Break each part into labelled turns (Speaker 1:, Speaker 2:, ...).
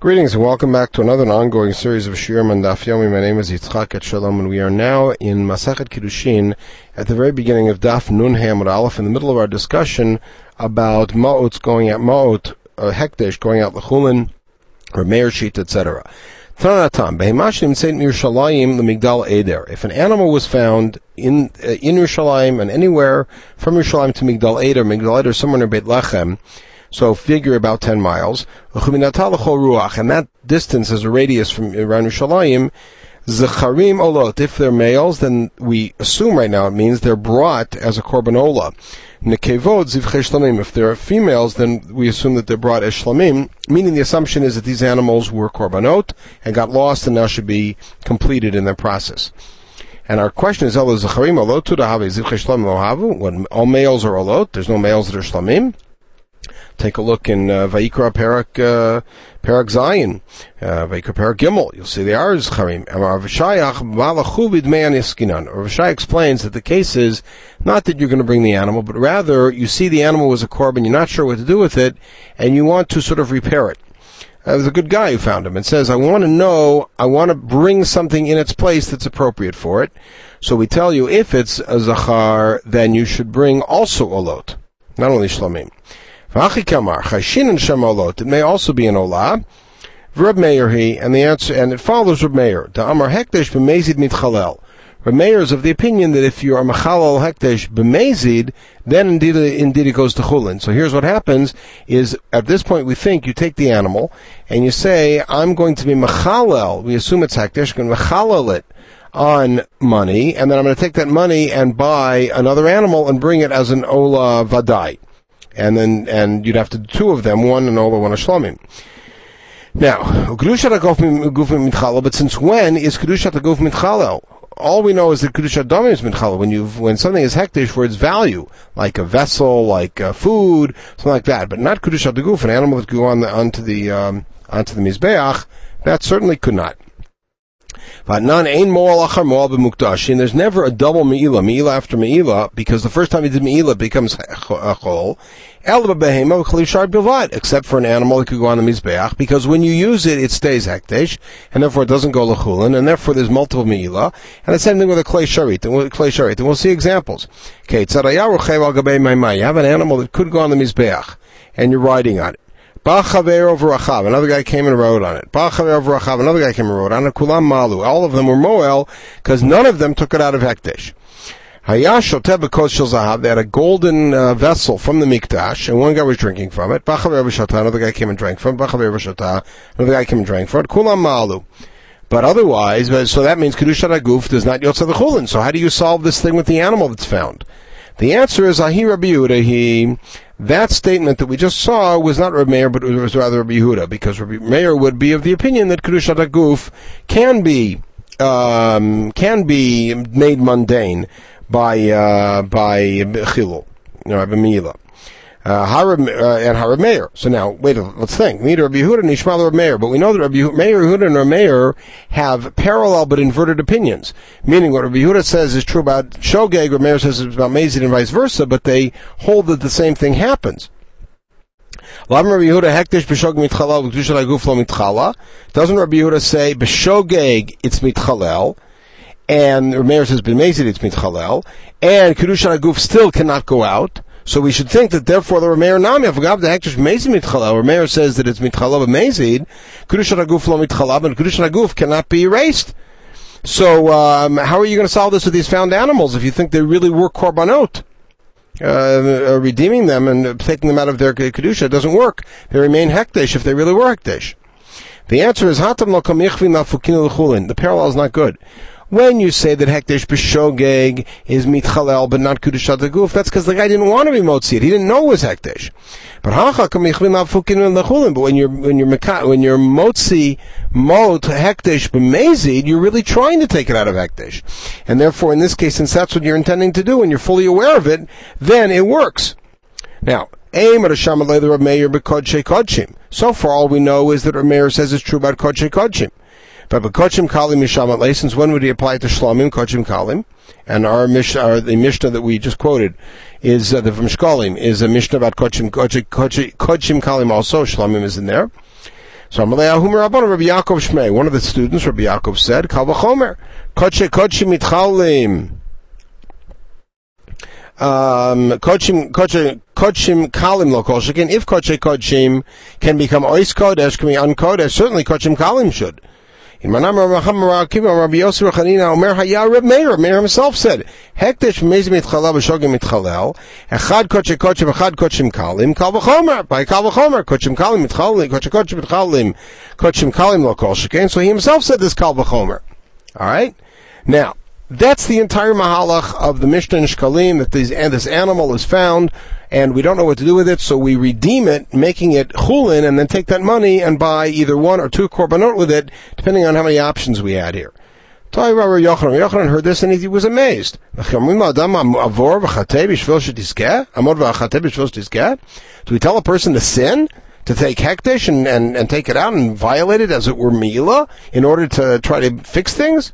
Speaker 1: Greetings and welcome back to another ongoing series of Shiurim and Daf Yomi. My name is Yitzchak at Shalom and we are now in Masachet Kiddushin at the very beginning of Daf Nun Hamud Aleph in the middle of our discussion about Ma'ot's going out, Ma'ot, uh, Hekdesh going out Lechulin, or Meir Sheet, etc. Tanatam, Behemashim St. Yerushalayim, the Migdal Eder. If an animal was found in, uh, in Yerushalayim and anywhere from Yerushalayim to Migdal Eder, Migdal Eder somewhere near Beit Lechem, so figure about 10 miles. And that distance is a radius from around Yerushalayim. Zecharim olot. If they're males, then we assume right now it means they're brought as a korban ola. Nekevod shlamim. If they're females, then we assume that they're brought as shlamim, meaning the assumption is that these animals were korbanot and got lost and now should be completed in their process. And our question is, when all males are olot, there's no males that are shlamim. Take a look in uh, Vaikra Perak uh, Perak Zion, uh, Vaikra Perak Gimel. You'll see the are Charim. Rav Shai explains that the case is not that you're going to bring the animal, but rather you see the animal was a korban, you're not sure what to do with it, and you want to sort of repair it. Uh, there's a good guy who found him and says, I want to know, I want to bring something in its place that's appropriate for it. So we tell you, if it's a zachar, then you should bring also a lot, not only shlamim. It may also be an olah. Reb Meir he, and the answer, and it follows Reb Meir. The Amar Hekdesh b'mezid mitchalel. Reb Meir is of the opinion that if you are machalal hekdesh b'mezid, then indeed, indeed it goes to chulin. So here's what happens: is at this point we think you take the animal and you say, "I'm going to be machalel." We assume it's hekdesh, going to machalel it on money, and then I'm going to take that money and buy another animal and bring it as an ola vadai and then and you'd have to do two of them, one an ola, one a shlamim. Now, kedushat guf mitchalel, but since when is kedushat guf mitchalel? All we know is that kedushat dami is mitchalel when you when something is hekdesh for its value, like a vessel, like uh, food, something like that, but not kedushat guf, an animal that go on the, onto the um, onto the mizbeach. That certainly could not. Vatnan ein moal achar moal there's never a double meila, meila after meila, because the first time you did meila becomes a chol. Except for an animal that could go on the mizbeach, because when you use it, it stays hekdesh, and therefore it doesn't go lechulin, and therefore there's multiple meila. And the same thing with a klei sharet, and klei sharet, and we'll see examples. Okay, you have an animal that could go on the mizbeach, and you're riding on it. Another guy came and rode on it. Bachaver overachav. Another guy came and rode on it. Kulam Malu. All of them were Moel because none of them took it out of Hekdesh. They had a golden uh, vessel from the Mikdash, and one guy was drinking from it. Bachaver Shata, another guy came and drank from it. Bachaver Shata, another guy came and drank from it. Kulam Malu. But otherwise, so that means Kedushat Aguf does not Yotza the. So how do you solve this thing with the animal that's found? The answer is Ahi Rabbi. He that statement that we just saw was not Rabbi Meir, but it was rather Rabbi Yehuda, because Rabbi Meir would be of the opinion that Kedushat Aguf can be um, can be made mundane by uh, by Chilul, Rabbi Mila uh, Harab, uh, and. So now, wait, a let's think. Meet Rabbi Yehuda and Ishmael Rabbi Meir. But we know that Rabbi Yehuda, and Rabbi Meir have parallel but inverted opinions. Meaning what Rabbi Yehuda says is true about Shogeg, Rabbi Meir says it's about Mazid and vice versa, but they hold that the same thing happens. Doesn't Rabbi Yehuda say b'shogeg it's mitchalel, and Rameir says b'mezid it's mitchalel, and kedusha aguf still cannot go out? So we should think that therefore the Rameir Nami, if Gav the Hekdesh Mezid Mitchala, Rameir says that it's Mitchala Mezid, Kedushat Aguf lo Mitchala, and Kedushat Aguf cannot be erased. So, um, how are you going to solve this with these found animals if you think they really were korbanot? Uh, uh, redeeming them and taking them out of their kedusha doesn't work. They remain hekdesh if they really were hekdesh. The answer is hatam The parallel is not good. When you say that Hekdesh B'Shogeg is Mitchalel but not Kedushat Guf, that's because the guy didn't want to be Motzit. He didn't know it was Hekdesh. But when you're when you're when you're Motzi Mot Hekdesh B'Mezid, you're really trying to take it out of Hekdesh, and therefore in this case, since that's what you're intending to do and you're fully aware of it, then it works. Now, aim at a shamalei the Rameir kodshim. So far, all we know is that Rameir says it's true about kodshei kodshim. But Kodshim Kalim Mishamat since when would he apply to Shlomim, Kodshim Kalim? And our Mishnah, the Mishnah that we just quoted is, uh, the from Shkolim, is a Mishnah about Kochim, Kochim, Kochim Kalim also, Shlomim is in there. So Amalei Rabbi Yaakov Shmei, one of the students, Rabbi Yaakov said, Kal v'chomer, kodshe kodshi mitchalim. Um, kodshim, kodshim, kodshim kalim lo kolshikin. If kodshe kodshim can become ois kodesh, can be unkodesh, certainly kodshim kalim should. In Manam Rabbi Yosef Chanina Omer Haya Reb Meir. Meir himself said, Hekdesh mezim mitchalel v'shogim mitchalel, echad kodshe kodshim, echad kodshim kalim, kal v'chomer, by kal v'chomer, kodshim kalim mitchalim, kodshe kodshim mitchalim, kodshim kalim lo kol shekein. So he himself said this kal v'chomer. Alright? Now, that's the entire mahalach of the Mishnah in Shkalim, that and this animal is found, and we don't know what to do with it, so we redeem it, making it chulin, and then take that money and buy either one or two korbanot with it, depending on how many options we had here. Yochanan, Yochanan heard this and he was amazed. Do we tell a person to sin? To take hekdesh and, and, and take it out and violate it as it were meila in order to try to fix things?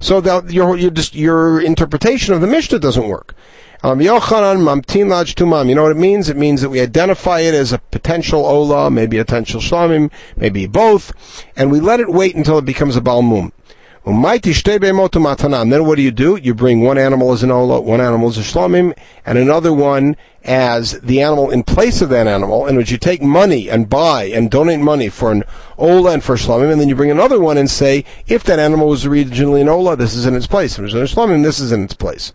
Speaker 1: So that your, your, your interpretation of the Mishnah doesn't work. Um. You know what it means? It means that we identify it as a potential ola, maybe a potential shlamim, maybe both, and we let it wait until it becomes a balmum. Then what do you do? You bring one animal as an ola, one animal as a shlamim, and another one as the animal in place of that animal, in which you take money and buy and donate money for an ola and for a shlamim, and then you bring another one and say, if that animal was originally an ola, this is in its place. If it was a shlamim, this is in its place.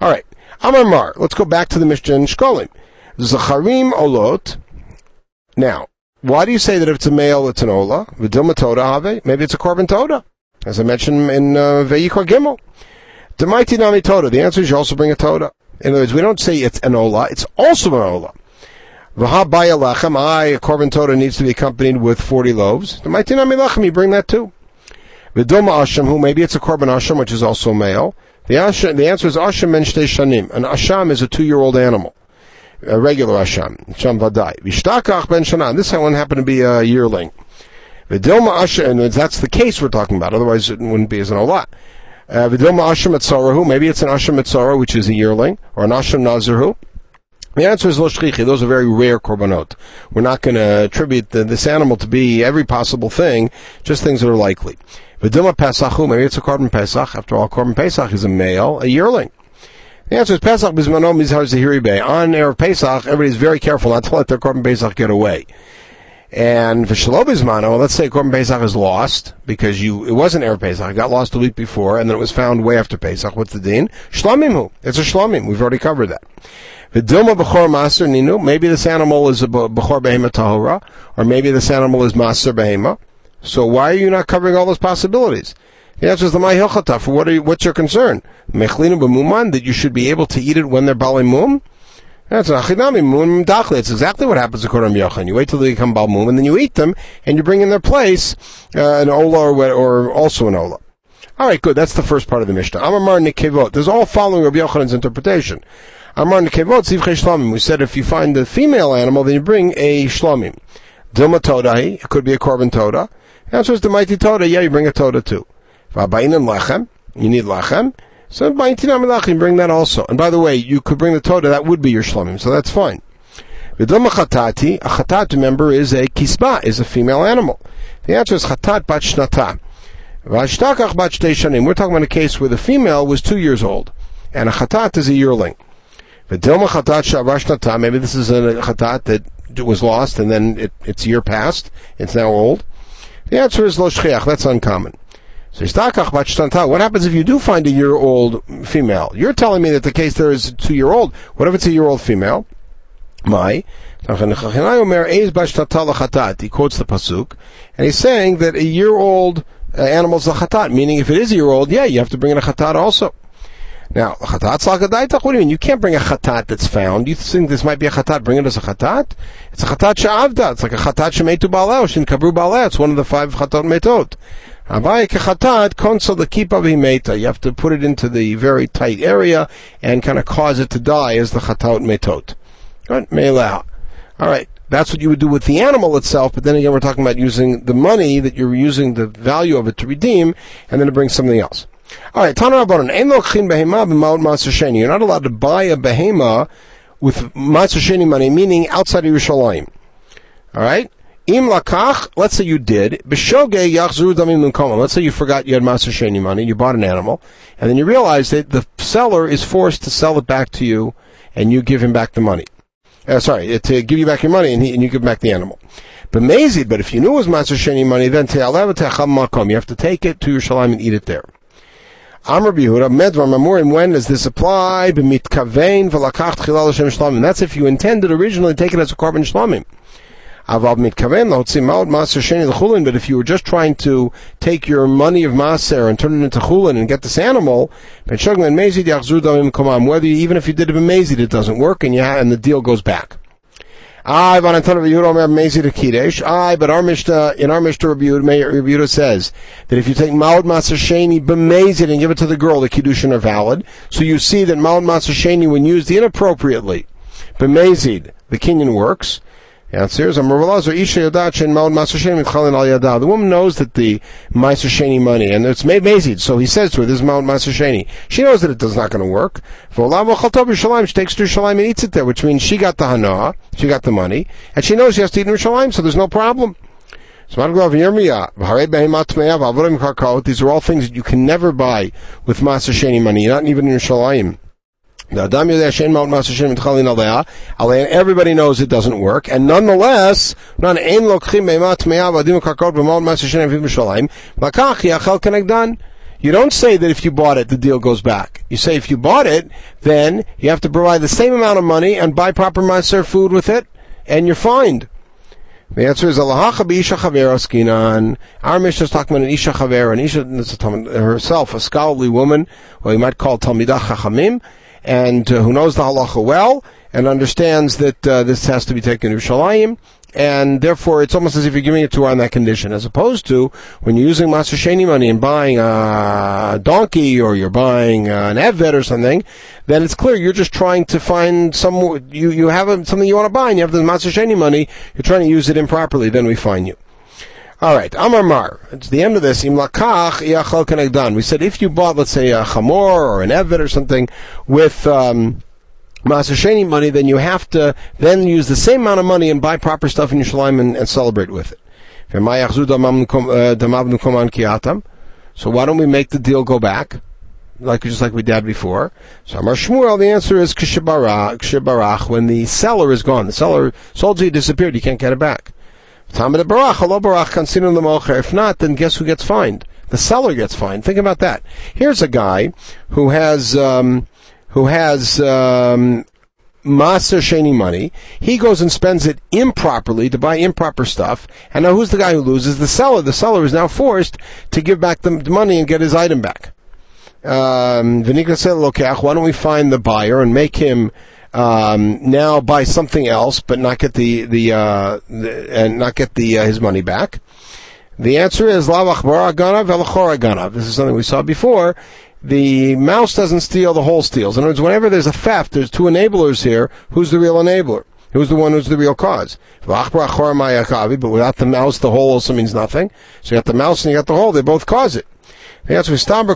Speaker 1: All right. Amar Mar. Let's go back to the Mishnah in Shkolim. Zacharim olot. Now, why do you say that if it's a male, it's an ola? Vidilma toda have? Maybe it's a korban toda, as I mentioned in uh, Ve'ikor Gimel. Demaiti nami. The answer is you also bring a toda. In other words, we don't say it's an ola; it's also an ola. V'habaya lechem. I a korban toda needs to be accompanied with forty loaves. Demaiti nami lechem. You bring that too. Vidilma asham, who maybe it's a korban asham, which is also male. The, asham, the answer is Asham men shanim. An Asham is a two-year-old animal. A regular Asham. Asham vadai. Vishtakach ben shanan. This one happened to be a yearling. Vidilma Asham, and that's the case we're talking about, otherwise it wouldn't be as an Olah. Uh, Vidilma Asham etzarahu. Maybe it's an Asham etzara, which is a yearling, or an Asham nazirhu. The answer is loshchichi. Those are very rare korbanot. We're not going to attribute the, this animal to be every possible thing, just things that are likely. Vidilma Pesachu, maybe it's a korban Pesach. After all, korban Pesach is a male, a yearling. The answer is Pesach Bismano Mizhar Zahiri Bay. On Erev Pesach, everybody's very careful not to let their korban Pesach get away. And for Shalom Bismano, let's say korban Pesach is lost because you it wasn't Erev Pesach, it got lost a week before, and then it was found way after Pesach. What's the din? Shlamimu. It's a Shlamim. We've already covered that. Vidilma Bechor Master Ninu. Maybe this animal is a Bechor Behema Tahora, or maybe this animal is Ma'aser Behema. So why are you not covering all those possibilities? The answer is the Mahilchataf. What are you, what's your concern? Mechlinu b'muman, that you should be able to eat it when they're balimum? That's achinami, mum dachli. It's exactly what happens according to Koram Yochan. You wait till they become balmum, and then you eat them, and you bring in their place uh, an ola or, or also an ola. All right, good. That's the first part of the Mishnah. Amar Nikevot. There's all following Rabbi Yochanan's interpretation. Amar Nikevot, Zivche Shlamim. We said if you find the female animal, then you bring a Shlamim. Dilma Todahi. It could be a Korban Toda. The answer is the mighty Toda. Yeah, you bring a Toda too. V'abayin lechem. You need lechem. So bring that also. And by the way, you could bring the Toda. That would be your shlomim. So that's fine. V'dom chatati. A chatat, remember, is a kisba, is a female animal. The answer is chatat bat shnata. V'ashtakach bat shanim. We're talking about a case where the female was two years old, and a chatat is a yearling. V'dom chatat shavashnata. Maybe this is a chatat that was lost and then it, its year passed. It's now old. The answer is lo. That's uncommon. So what happens if you do find a year-old female? You're telling me that the case there is a two-year-old. What if it's a year-old female? My. He quotes the pasuk, and he's saying that a year-old uh, animal is a chatat, meaning if it is a year-old, yeah, you have to bring in a chatat also. Now, chatat salkadaitach, what do you mean? You can't bring a chatat that's found. You think this might be a chatat, bring it as a chatat? It's a chatat she'avda. It's like a chatat she'metu ba'aleh, shin kabru ba'aleh. It's one of the five chatat metot. Abai kechatat konsul the kipa. You have to put it into the very tight area and kind of cause it to die as the chatat metot. Good? Me'lah. Alright. That's what you would do with the animal itself, but then again we're talking about using the money that you're using the value of it to redeem, and then to bring something else. All right, Tana Rabbanon, Ein lochin behema b'maut matzah You're not allowed to buy a behema with matzah money, meaning outside of Yerushalayim. All right, Im lakach, let's say you did, b'shoge yachzuru damim. Let's say you forgot you had maser sheni money, you bought an animal, and then you realize that the seller is forced to sell it back to you, and you give him back the money. Uh, sorry, to give you back your money, and, he, and you give back the animal. But mazid, but if you knew it was maser sheni money, then te'alev te'acham makom. You have to take it to Yerushalayim and eat it there. Amr Bihuda, Medvar Mamurim, when does this apply? B'mitkavein v'lakach tchilal Hashem shlamim. That's if you intended originally to take it as a korban shlamim. Ah, Avav mitkaven maser sheni l'chulin. But if you were just trying to take your money of maser and turn it into chulin and get this animal, ben mezid yachzur damim komam. Whether you, even if you did it b'mezid, it doesn't work, and ha- and the deal goes back. I but our Mishnah, in our Mishnah, Yehuda says that if you take Maud Matzah Sheni, b'mezid, and give it to the girl, the Kiddushin are valid. So you see that Maud Matzah Sheni, when used inappropriately, b'mezid, the Kenyan works. Answers: The woman knows that the Ma'aser money, and it's made mazid, so he says to her, this is Mount Ma'aser She knows that it is not going to work. She takes to Shalim and eats it there, which means she got the hana, she got the money, and she knows she has to eat in Shalim, so there's no problem. These are all things that you can never buy with Ma'aser money, not even in Shalim. Everybody knows it doesn't work, and nonetheless, you don't say that if you bought it, the deal goes back. You say if you bought it, then you have to provide the same amount of money and buy proper maser food with it, and you're fined. The answer is Alahacha Isha Chaver Our Mishnah is talking about an Isha Chaver, an Isha herself, a scholarly woman, or you might call Talmidah Chachamim, and uh, who knows the halacha well and understands that uh, this has to be taken to Shalayim, and therefore it's almost as if you're giving it to her on that condition, as opposed to when you're using Ma'aser money and buying a donkey or you're buying an Eved or something, then it's clear you're just trying to find some, you, you have a, something you want to buy and you have the Ma'aser money, you're trying to use it improperly, then we fine you. All right, Amar Mar. It's the end of this. We said if you bought, let's say, a chamor or an eved or something with um, Masasheni money, then you have to then use the same amount of money and buy proper stuff in Yerushalayim and, and celebrate with it. Uh, so why don't we make the deal go back? Like just like we did before. So Amar Shmuel, the answer is kshibarach, when the seller is gone. The seller sold you, disappeared, you can't get it back. If not, then guess who gets fined? The seller gets fined. Think about that. Here's a guy who has um, who has um, Sheni money. He goes and spends it improperly to buy improper stuff. And now who's the guy who loses? The seller. The seller is now forced to give back the money and get his item back. Um, why don't we find the buyer and make him um, now buy something else, but not get the the, uh, the and not get the uh, his money back? The answer is This is something we saw before. The mouse doesn't steal; the hole steals. In other words, whenever there's a theft, there's two enablers here. Who's the real enabler? Who's the one who's the real cause? But without the mouse, the hole also means nothing. So you got the mouse and you got the hole; they both cause it. The answer is And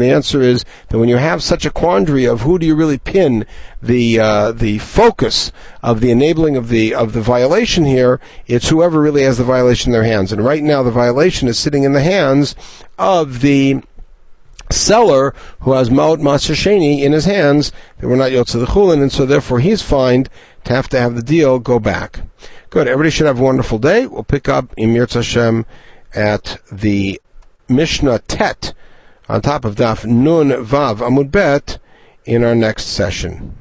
Speaker 1: the answer is that when you have such a quandary of who do you really pin the uh, the focus of the enabling of the of the violation here, it's whoever really has the violation in their hands. And right now, the violation is sitting in the hands of the seller who has Maut Masasheni in his hands that were not Yotze the Chulin, and so therefore he's fined to have to have the deal go back. Good. Everybody should have a wonderful day. We'll pick up Emir Hashem at the Mishnah Tet on top of Daf Nun Vav Amud Bet in our next session.